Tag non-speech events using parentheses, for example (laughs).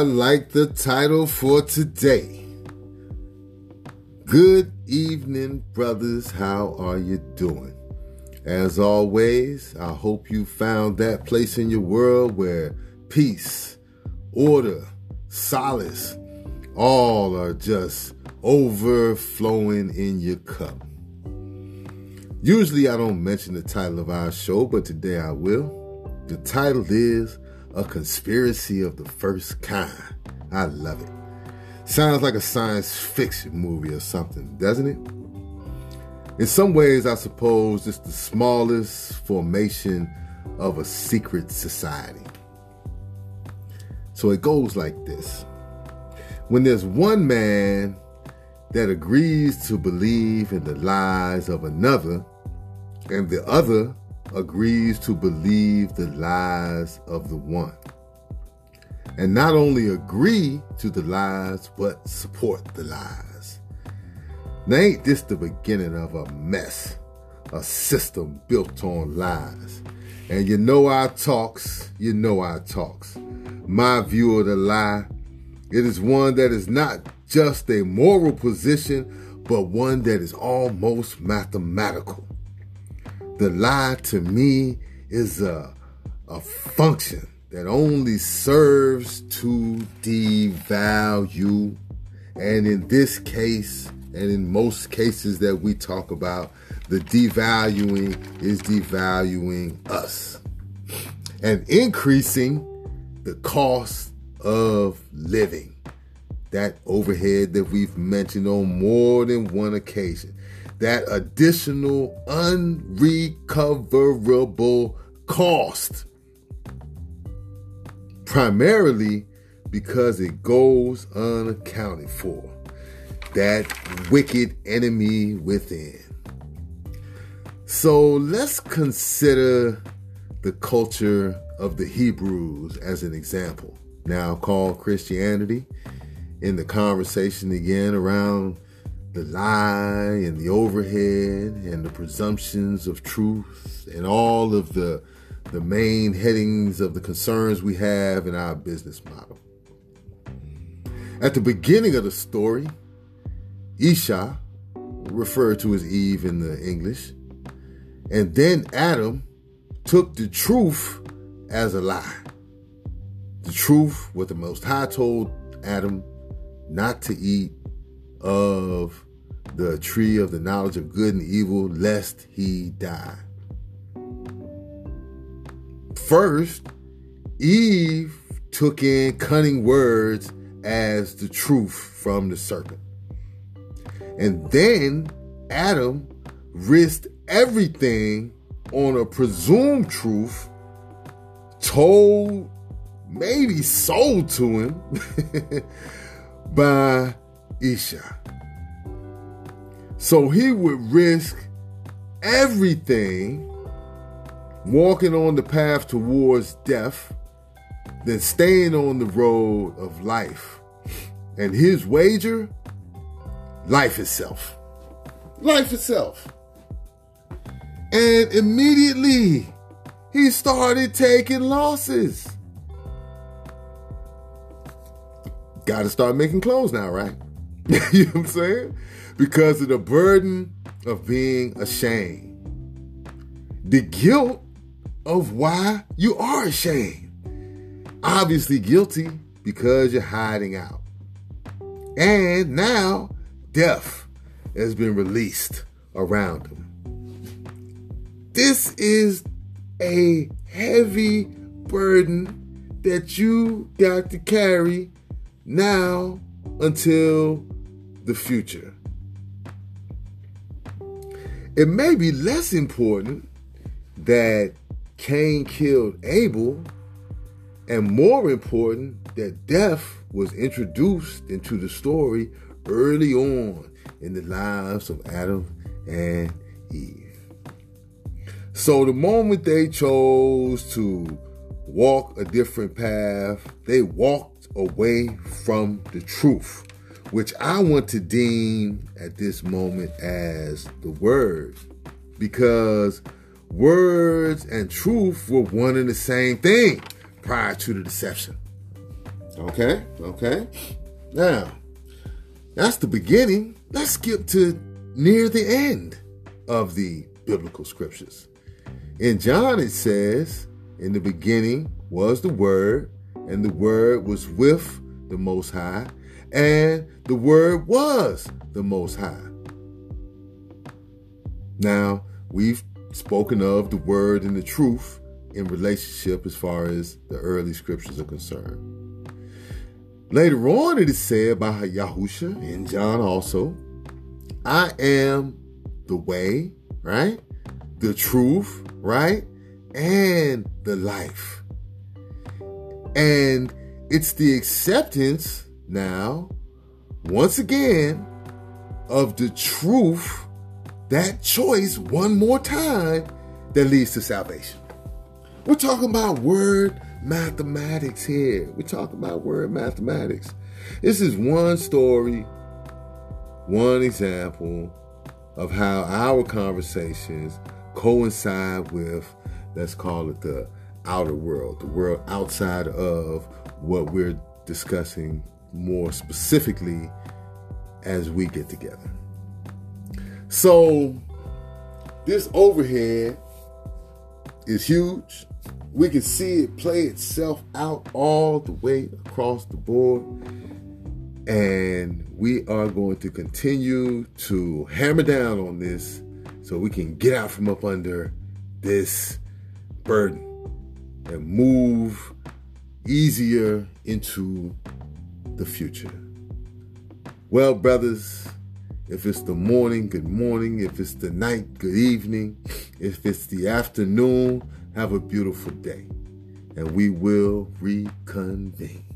I like the title for today. Good evening, brothers. How are you doing? As always, I hope you found that place in your world where peace, order, solace, all are just overflowing in your cup. Usually I don't mention the title of our show, but today I will. The title is A Conspiracy of the First Kind. I love it. Sounds like a science fiction movie or something, doesn't it? In some ways, I suppose it's the smallest formation of a secret society. So it goes like this When there's one man that agrees to believe in the lies of another, and the other agrees to believe the lies of the one. And not only agree to the lies, but support the lies. Now, ain't this the beginning of a mess? A system built on lies. And you know our talks, you know our talks. My view of the lie, it is one that is not just a moral position, but one that is almost mathematical. The lie to me is a, a function that only serves to devalue. And in this case, and in most cases that we talk about, the devaluing is devaluing us and increasing the cost of living. That overhead that we've mentioned on more than one occasion that additional unrecoverable cost. Primarily because it goes unaccounted for. That wicked enemy within. So let's consider the culture of the Hebrews as an example. Now called Christianity in the conversation again around the lie and the overhead and the presumptions of truth and all of the the main headings of the concerns we have in our business model. At the beginning of the story, Isha, referred to as Eve in the English, and then Adam took the truth as a lie. The truth, what the Most High told Adam not to eat of the tree of the knowledge of good and evil, lest he die. First, Eve took in cunning words as the truth from the serpent. And then Adam risked everything on a presumed truth told, maybe sold to him (laughs) by Isha. So he would risk everything walking on the path towards death than staying on the road of life. And his wager, life itself. Life itself. And immediately he started taking losses. Got to start making clothes now, right? (laughs) you know what I'm saying? Because of the burden of being ashamed. The guilt of why you are ashamed. Obviously guilty because you're hiding out. And now death has been released around him. This is a heavy burden that you got to carry now until the future. It may be less important that Cain killed Abel, and more important that death was introduced into the story early on in the lives of Adam and Eve. So the moment they chose to walk a different path, they walked away from the truth, which I want to deem at this moment as the word, because words and truth were one and the same thing prior to the deception. Okay, okay. Now, that's the beginning. Let's skip to near the end of the biblical scriptures. In John, it says, In the beginning was the Word, and the Word was with the Most High, and the Word was the Most High. Now, we've spoken of the Word and the truth in relationship as far as the early scriptures are concerned. Later on, it is said by Yahusha in John also, I am the way, right? The truth, right? And the life. And it's the acceptance now, once again, of the truth, that choice one more time that leads to salvation. We're talking about word mathematics here. We're talking about word mathematics. This is one story, one example of how our conversations coincide with, let's call it the outer world, the world outside of what we're discussing more specifically as we get together. So, this overhead is huge we can see it play itself out all the way across the board. And we are going to continue to hammer down on this so we can get out from up under this burden and move easier into the future. Well, brothers, if it's the morning, good morning. If it's the night, good evening. If it's the afternoon, have a beautiful day, and we will reconvene.